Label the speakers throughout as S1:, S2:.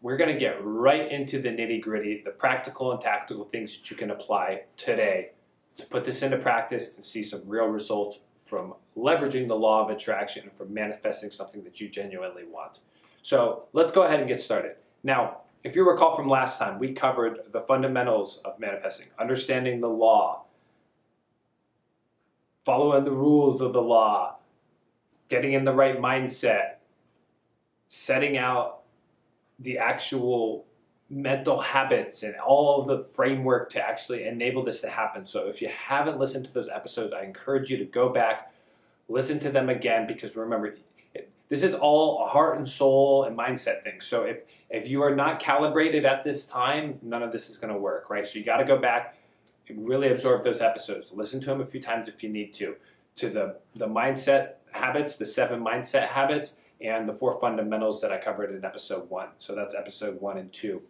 S1: we're going to get right into the nitty gritty, the practical and tactical things that you can apply today to put this into practice and see some real results from leveraging the law of attraction and from manifesting something that you genuinely want. So let's go ahead and get started. Now, if you recall from last time, we covered the fundamentals of manifesting, understanding the law, following the rules of the law, getting in the right mindset, setting out the actual mental habits and all the framework to actually enable this to happen. So if you haven't listened to those episodes, I encourage you to go back, listen to them again, because remember, this is all a heart and soul and mindset thing. So if, if you are not calibrated at this time, none of this is going to work, right? So you got to go back and really absorb those episodes. Listen to them a few times if you need to. To the, the mindset habits, the seven mindset habits, and the four fundamentals that I covered in episode one. So that's episode one and two.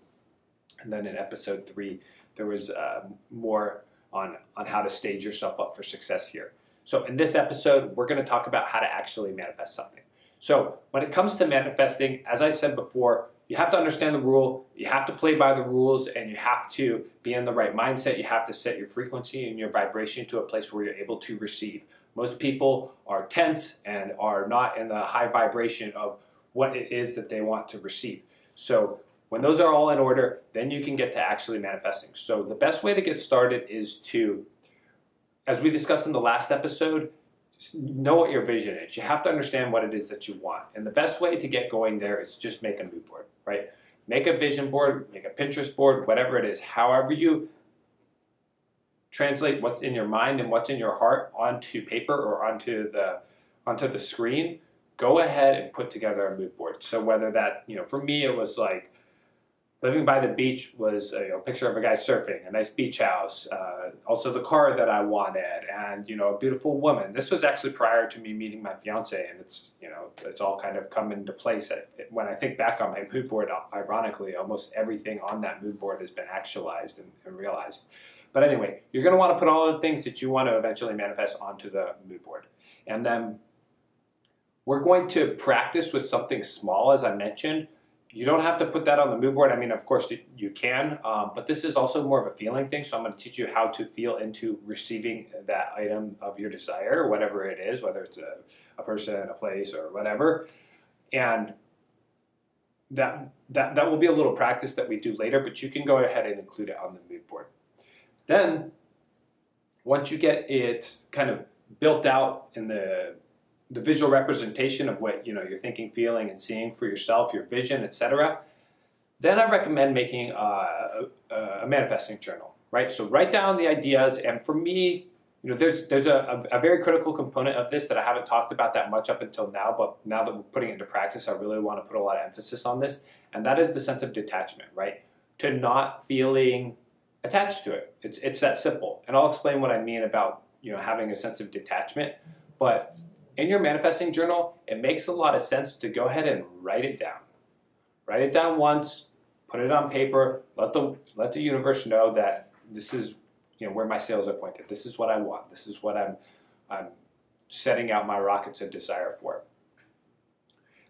S1: And then in episode three, there was uh, more on, on how to stage yourself up for success here. So in this episode, we're going to talk about how to actually manifest something. So when it comes to manifesting, as I said before, you have to understand the rule, you have to play by the rules, and you have to be in the right mindset. You have to set your frequency and your vibration to a place where you're able to receive. Most people are tense and are not in the high vibration of what it is that they want to receive. So when those are all in order, then you can get to actually manifesting. So the best way to get started is to, as we discussed in the last episode, know what your vision is. You have to understand what it is that you want. And the best way to get going there is just make a mood board, right? Make a vision board, make a Pinterest board, whatever it is. However you translate what's in your mind and what's in your heart onto paper or onto the onto the screen, go ahead and put together a mood board. So whether that, you know, for me it was like living by the beach was a you know, picture of a guy surfing, a nice beach house, uh, also the car that I wanted, and you know, a beautiful woman. This was actually prior to me meeting my fiance, and it's you know, it's all kind of come into place. When I think back on my mood board, ironically, almost everything on that mood board has been actualized and, and realized. But anyway, you're going to want to put all the things that you want to eventually manifest onto the mood board. And then we're going to practice with something small, as I mentioned. You don't have to put that on the mood board. I mean, of course, you can, um, but this is also more of a feeling thing. So I'm going to teach you how to feel into receiving that item of your desire, whatever it is, whether it's a, a person, a place, or whatever. And that, that, that will be a little practice that we do later, but you can go ahead and include it on the mood board. Then, once you get it kind of built out in the the visual representation of what you know you're thinking, feeling, and seeing for yourself, your vision, etc. Then I recommend making a, a, manifesting journal, right? So write down the ideas, and for me, you know, there's there's a, a, very critical component of this that I haven't talked about that much up until now, but now that we're putting it into practice, I really want to put a lot of emphasis on this, and that is the sense of detachment, right? To not feeling attached to it. It's, it's that simple. And I'll explain what I mean about you know having a sense of detachment. But in your manifesting journal, it makes a lot of sense to go ahead and write it down. Write it down once, put it on paper, let the let the universe know that this is you know where my sails are pointed. This is what I want. This is what I'm I'm setting out my rockets of desire for.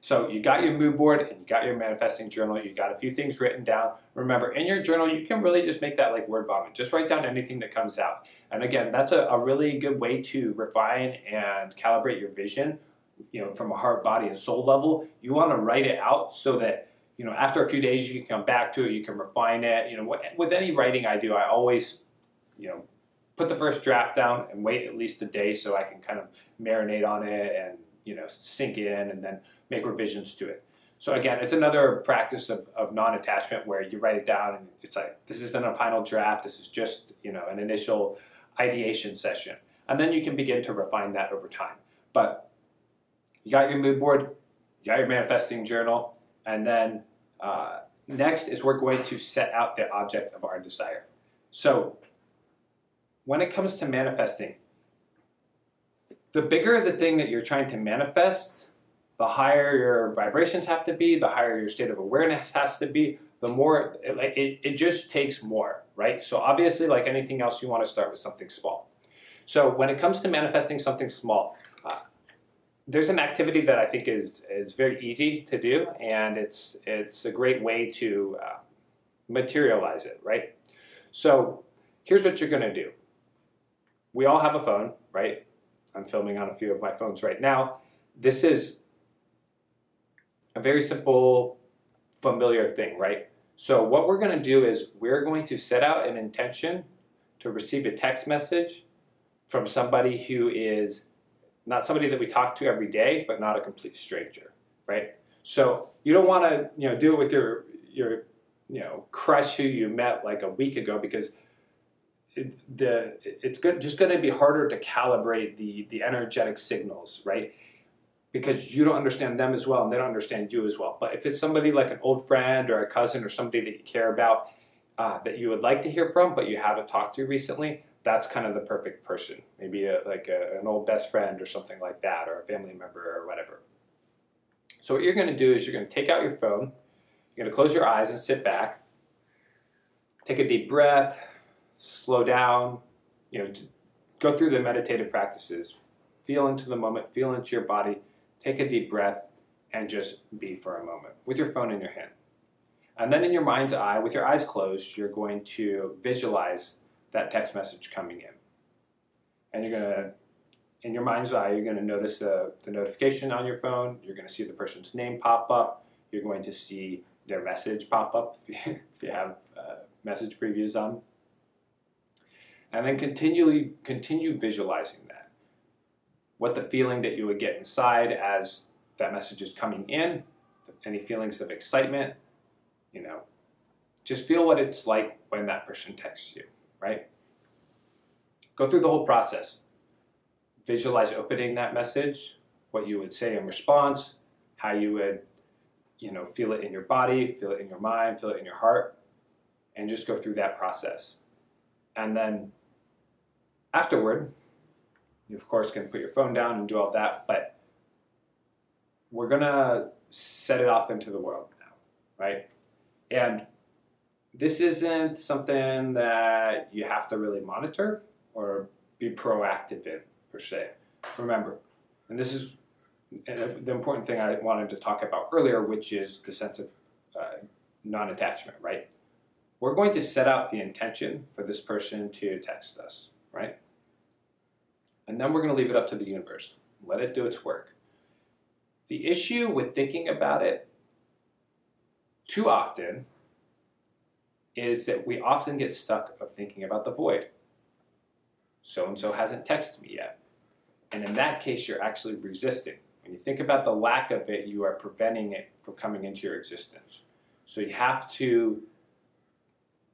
S1: So you got your mood board and you got your manifesting journal. You got a few things written down. Remember, in your journal, you can really just make that like word vomit. Just write down anything that comes out. And again, that's a, a really good way to refine and calibrate your vision. You know, from a heart, body, and soul level, you want to write it out so that you know after a few days you can come back to it. You can refine it. You know, with any writing I do, I always you know put the first draft down and wait at least a day so I can kind of marinate on it and you know sink in and then make revisions to it. So again, it's another practice of, of non-attachment where you write it down and it's like, this isn't a final draft, this is just, you know, an initial ideation session. And then you can begin to refine that over time. But you got your mood board, you got your manifesting journal, and then uh, next is we're going to set out the object of our desire. So when it comes to manifesting, the bigger the thing that you're trying to manifest, the higher your vibrations have to be, the higher your state of awareness has to be, the more, it, it, it just takes more, right? So obviously, like anything else, you want to start with something small. So when it comes to manifesting something small, uh, there's an activity that I think is, is very easy to do, and it's, it's a great way to uh, materialize it, right? So here's what you're going to do. We all have a phone, right? I'm filming on a few of my phones right now. This is a very simple, familiar thing, right? So what we're going to do is we're going to set out an intention to receive a text message from somebody who is not somebody that we talk to every day, but not a complete stranger, right? So you don't want to, you know, do it with your your, you know, crush who you met like a week ago because the it's good, just going to be harder to calibrate the the energetic signals, right? Because you don't understand them as well, and they don't understand you as well. But if it's somebody like an old friend or a cousin or somebody that you care about uh, that you would like to hear from, but you haven't talked to recently, that's kind of the perfect person. Maybe a, like a, an old best friend or something like that, or a family member or whatever. So what you're going to do is you're going to take out your phone, you're going to close your eyes and sit back, take a deep breath, slow down, you know, go through the meditative practices, feel into the moment, feel into your body, take a deep breath, and just be for a moment with your phone in your hand. And then in your mind's eye, with your eyes closed, you're going to visualize that text message coming in. And you're going to, in your mind's eye, you're going to notice the, the notification on your phone. You're going to see the person's name pop up. You're going to see their message pop up if you, if you have uh, message previews on and then continually continue visualizing that. What the feeling that you would get inside as that message is coming in, any feelings of excitement, you know, just feel what it's like when that person texts you, right? Go through the whole process. Visualize opening that message, what you would say in response, how you would, you know, feel it in your body, feel it in your mind, feel it in your heart, and just go through that process. And then afterward, you of course can put your phone down and do all that, but we're gonna set it off into the world now, right? And this isn't something that you have to really monitor or be proactive in per se. Remember, and this is the important thing I wanted to talk about earlier, which is the sense of uh, non-attachment, right? We're going to set out the intention for this person to text us right? And then we're going to leave it up to the universe. Let it do its work. The issue with thinking about it too often is that we often get stuck of thinking about the void. So and so hasn't texted me yet. And in that case, you're actually resisting. When you think about the lack of it, you are preventing it from coming into your existence. So you have to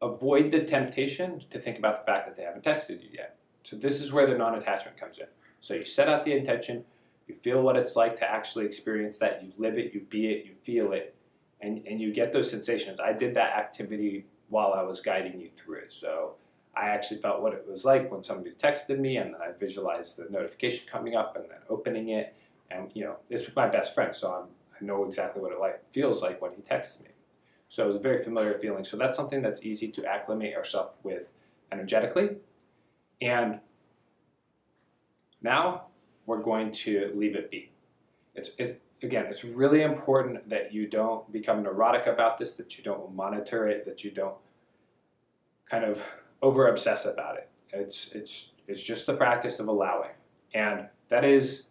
S1: avoid the temptation to think about the fact that they haven't texted you yet. So this is where the non-attachment comes in. So you set out the intention, you feel what it's like to actually experience that, you live it, you be it, you feel it, and, and you get those sensations. I did that activity while I was guiding you through it. So I actually felt what it was like when somebody texted me and then I visualized the notification coming up and then opening it. And you know, it's with my best friend, so I'm, I know exactly what it like feels like when he texts me. So it was a very familiar feeling. So that's something that's easy to acclimate ourselves with energetically. And now we're going to leave it be. It's, it, again, it's really important that you don't become neurotic about this, that you don't monitor it, that you don't kind of over obsess about it. It's, it's, it's just the practice of allowing. And that is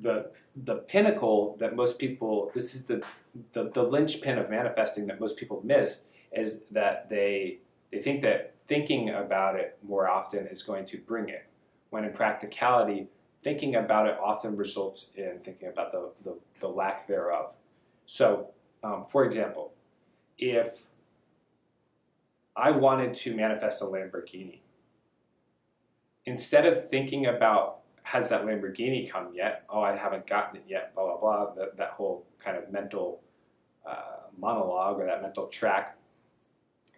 S1: the, the pinnacle that most people, this is the, the, the linchpin of manifesting that most people miss is that they, they think that thinking about it more often is going to bring it. When in practicality, thinking about it often results in thinking about the, the, the lack thereof. So, um, for example, if I wanted to manifest a Lamborghini, instead of thinking about has that Lamborghini come yet? Oh, I haven't gotten it yet, blah, blah, blah, that, that whole kind of mental uh, monologue or that mental track,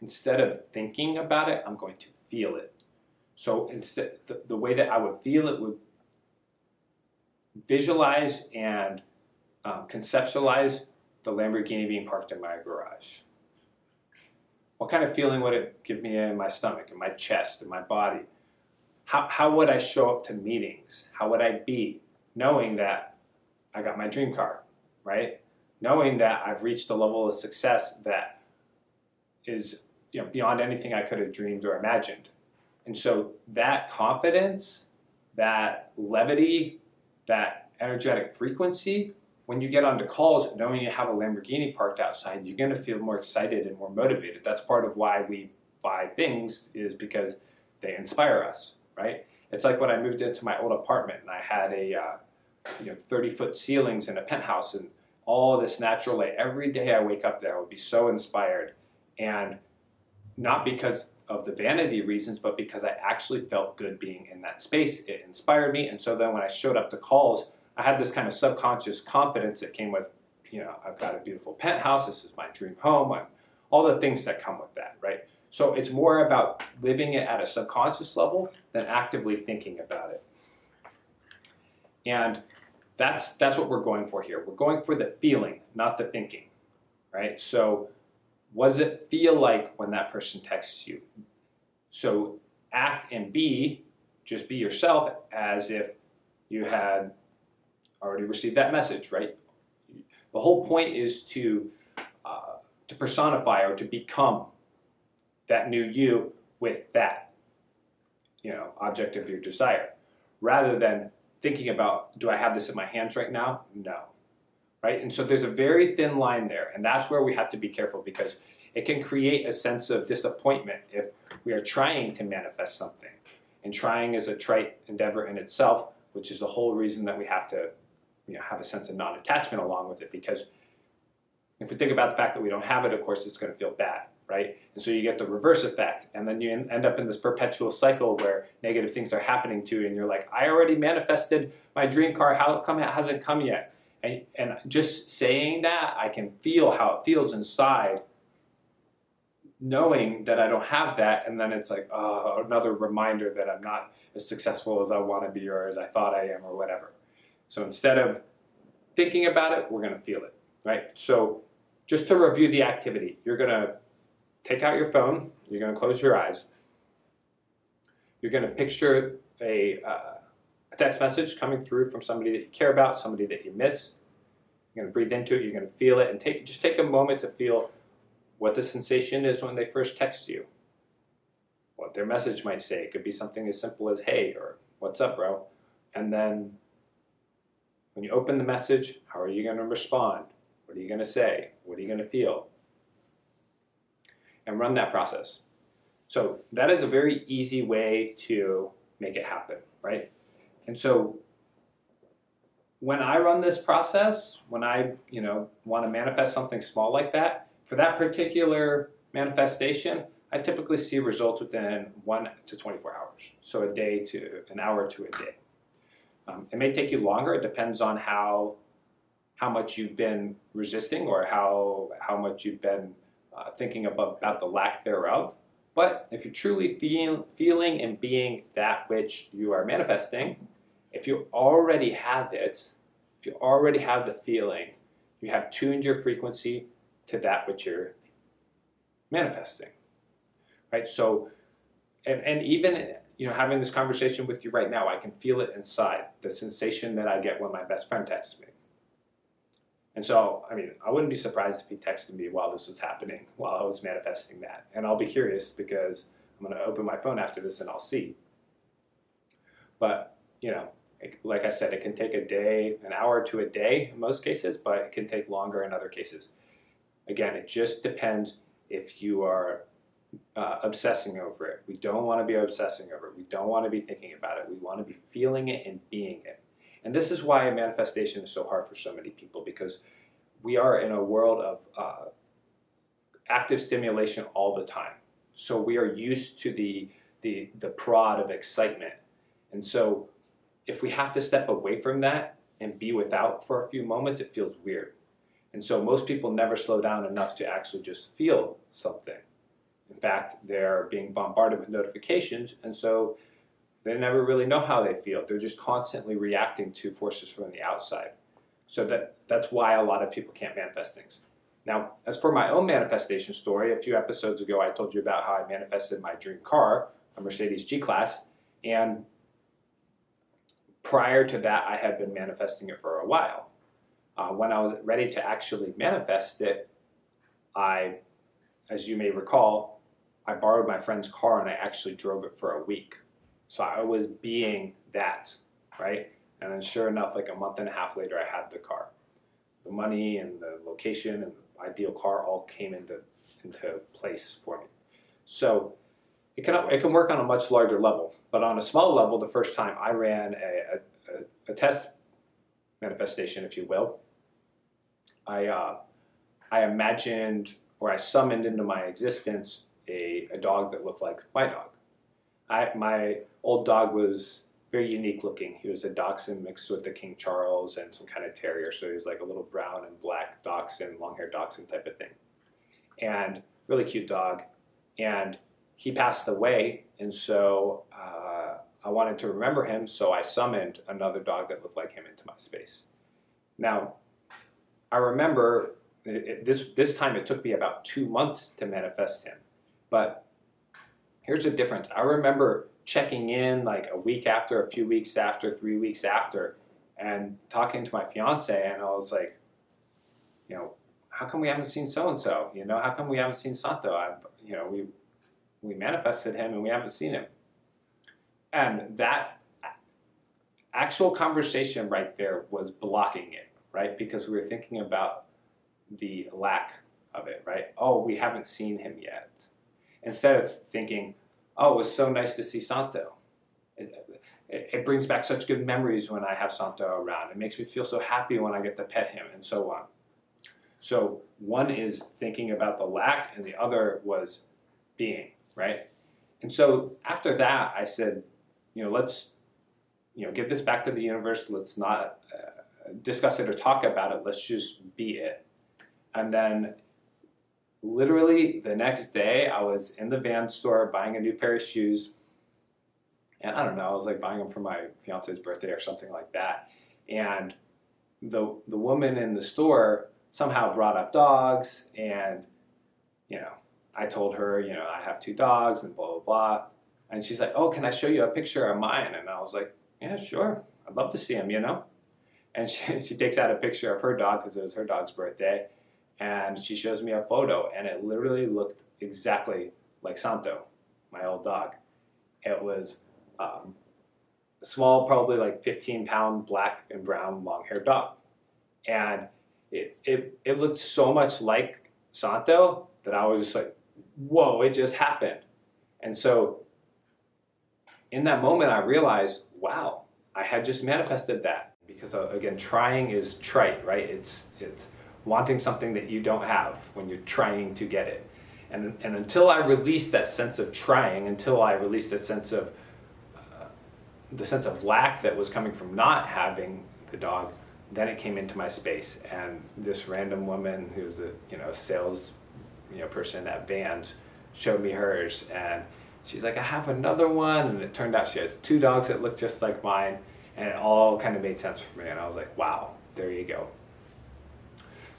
S1: instead of thinking about it, I'm going to feel it. So instead, the, the way that I would feel it would visualize and um, conceptualize the Lamborghini being parked in my garage. What kind of feeling would it give me in my stomach, in my chest, in my body? How, how would I show up to meetings? How would I be knowing that I got my dream car, right? Knowing that I've reached a level of success that is you know, beyond anything I could have dreamed or imagined. And so that confidence, that levity, that energetic frequency, when you get onto calls, knowing you have a Lamborghini parked outside, you're going to feel more excited and more motivated. That's part of why we buy things is because they inspire us, right? It's like when I moved into my old apartment and I had a uh, you know 30 foot ceilings in a penthouse and all this natural light. Every day I wake up there, I would be so inspired, and not because of the vanity reasons, but because I actually felt good being in that space. It inspired me. And so then when I showed up to calls, I had this kind of subconscious confidence that came with, you know, I've got a beautiful penthouse, this is my dream home, I'm, all the things that come with that, right? So it's more about living it at a subconscious level than actively thinking about it. And that's that's what we're going for here. We're going for the feeling, not the thinking, right? So what does it feel like when that person texts you? So act and be, just be yourself as if you had already received that message, right? The whole point is to uh, to personify or to become that new you with that you know object of your desire, rather than thinking about do I have this in my hands right now? No, right? And so there's a very thin line there, and that's where we have to be careful because it can create a sense of disappointment if we are trying to manifest something. And trying is a trite endeavor in itself, which is the whole reason that we have to you know, have a sense of non-attachment along with it because if we think about the fact that we don't have it, of course, it's going to feel bad, right? And so you get the reverse effect, and then you end up in this perpetual cycle where negative things are happening to you, and you're like, I already manifested my dream car. How come it hasn't come yet? And, and just saying that, I can feel how it feels inside, knowing that I don't have that, and then it's like uh, another reminder that I'm not as successful as I want to be or as I thought I am or whatever. So instead of thinking about it, we're going to feel it, right? So just to review the activity, you're going to take out your phone, you're going to close your eyes, you're going to picture a, uh, a text message coming through from somebody that you care about, somebody that you miss. You're going to breathe into it, you're going to feel it, and take just take a moment to feel what the sensation is when they first text you, what their message might say. It could be something as simple as, hey, or what's up, bro? And then when you open the message, how are you going to respond? What are you going to say? What are you going to feel? And run that process. So that is a very easy way to make it happen, right? And so when I run this process, when I, you know, want to manifest something small like that, for that particular manifestation, I typically see results within 1 to 24 hours. So a day to an hour to a day. Um, it may take you longer. It depends on how how much you've been resisting or how how much you've been uh, thinking about, about the lack thereof. But if you're truly feel, feeling and being that which you are manifesting, if you already have it, if you already have the feeling, you have tuned your frequency to that which you're manifesting. Right? So, and, and even you know, having this conversation with you right now, I can feel it inside, the sensation that I get when my best friend texts me. And so, I mean, I wouldn't be surprised if he texted me while this was happening, while I was manifesting that. And I'll be curious because I'm going to open my phone after this and I'll see. But, you know, like I said, it can take a day, an hour to a day in most cases, but it can take longer in other cases. Again, it just depends if you are uh, obsessing over it. We don't want to be obsessing over it. We don't want to be thinking about it. We want to be feeling it and being it. And this is why manifestation is so hard for so many people because we are in a world of uh, active stimulation all the time. So we are used to the, the, the prod of excitement. And so if we have to step away from that and be without for a few moments, it feels weird. And so most people never slow down enough to actually just feel something. In fact, they're being bombarded with notifications, and so they never really know how they feel. They're just constantly reacting to forces from the outside. So that, that's why a lot of people can't manifest things. Now, as for my own manifestation story, a few episodes ago I told you about how I manifested my dream car, a Mercedes G Class, and prior to that I had been manifesting it for a while. Uh, when I was ready to actually manifest it, I, as you may recall, I borrowed my friend's car and I actually drove it for a week. So I was being that, right? And then sure enough, like a month and a half later, I had the car. The money and the location and the ideal car all came into, into place for me. So it can, it can work on a much larger level. But on a small level, the first time I ran a, a, a test manifestation, if you will, I, uh, I imagined or I summoned into my existence a, a dog that looked like my dog. I, my old dog was very unique looking. He was a dachshund mixed with a King Charles and some kind of terrier. So he was like a little brown and black dachshund, long haired dachshund type of thing. And really cute dog. And he passed away. And so uh, I wanted to remember him. So I summoned another dog that looked like him into my space. Now, I remember it, it, this, this time it took me about two months to manifest him. But here's the difference. I remember checking in like a week after, a few weeks after, three weeks after, and talking to my fiance, and I was like, you know, how come we haven't seen so and so? You know, how come we haven't seen Santo? I've, you know, we we manifested him and we haven't seen him. And that actual conversation right there was blocking it, right? Because we were thinking about the lack of it, right? Oh, we haven't seen him yet. Instead of thinking, oh, it was so nice to see Santo. It, it, it, brings back such good memories when I have Santo around. It makes me feel so happy when I get to pet him, and so on. So one is thinking about the lack, and the other was being, right? And so after that, I said, you know, let's, you know, give this back to the universe. Let's not uh, discuss it or talk about it. Let's just be it. And then literally the next day I was in the Vans store buying a new pair of shoes. And I don't know, I was like buying them for my fiance's birthday or something like that. And the the woman in the store somehow brought up dogs and you know, I told her, you know, I have two dogs and blah blah blah. And she's like, "Oh, can I show you a picture of mine?" And I was like, "Yeah, sure. I'd love to see him, you know." And she, she takes out a picture of her dog because it was her dog's birthday and she shows me a photo and it literally looked exactly like Santo, my old dog. It was um, small, probably like 15 pound black and brown long haired dog. And it, it, it looked so much like Santo that I was just like, whoa, it just happened. And so in that moment, I realized, wow, I had just manifested that. Because uh, again, trying is trite, right? It's, it's, wanting something that you don't have when you're trying to get it. And, and until I release that sense of trying, until I release that sense of uh, the sense of lack that was coming from not having the dog, then it came into my space. And this random woman who's a you know sales you know person at Vans showed me hers, and she's like, I have another one, and it turned out she has two dogs that look just like mine, and it all kind of made sense for me. And I was like, wow, there you go.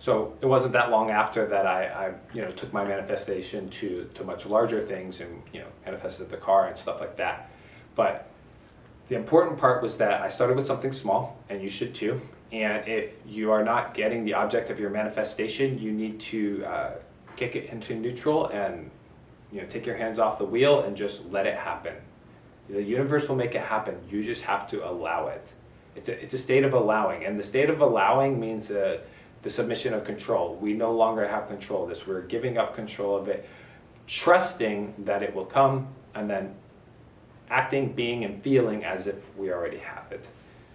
S1: So it wasn't that long after that I, I, you know, took my manifestation to, to much larger things and, you know, manifested the car and stuff like that. But the important part was that I started with something small, and you should too. And if you are not getting the object of your manifestation, you need to uh, kick it into neutral and, you know, take your hands off the wheel and just let it happen. The universe will make it happen. You just have to allow it. It's a, it's a state of allowing, and the state of allowing means that the submission of control. We no longer have control of this. We're giving up control of it, trusting that it will come, and then acting, being, and feeling as if we already have it.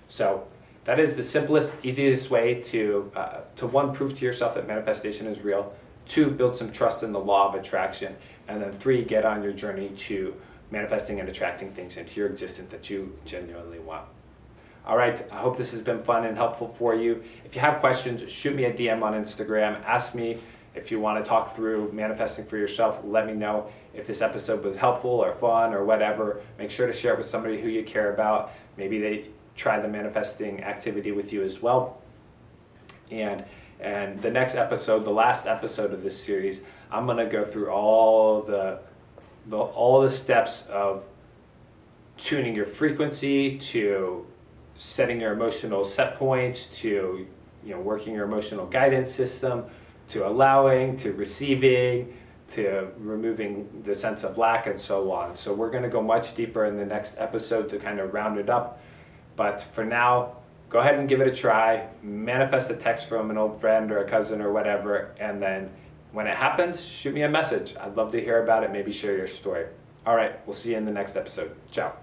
S1: So that is the simplest, easiest way to, uh, to one, prove to yourself that manifestation is real, two, build some trust in the law of attraction, and then three, get on your journey to manifesting and attracting things into your existence that you genuinely want. All right, I hope this has been fun and helpful for you. If you have questions, shoot me a DM on Instagram. Ask me if you want to talk through manifesting for yourself. Let me know if this episode was helpful or fun or whatever. Make sure to share it with somebody who you care about. Maybe they try the manifesting activity with you as well. And and the next episode, the last episode of this series, I'm gonna go through all the, the all the steps of tuning your frequency to setting your emotional set points to you know working your emotional guidance system to allowing to receiving to removing the sense of lack and so on. So we're going to go much deeper in the next episode to kind of round it up. But for now go ahead and give it a try. Manifest a text from an old friend or a cousin or whatever and then when it happens shoot me a message. I'd love to hear about it. Maybe share your story. All right we'll see you in the next episode. Ciao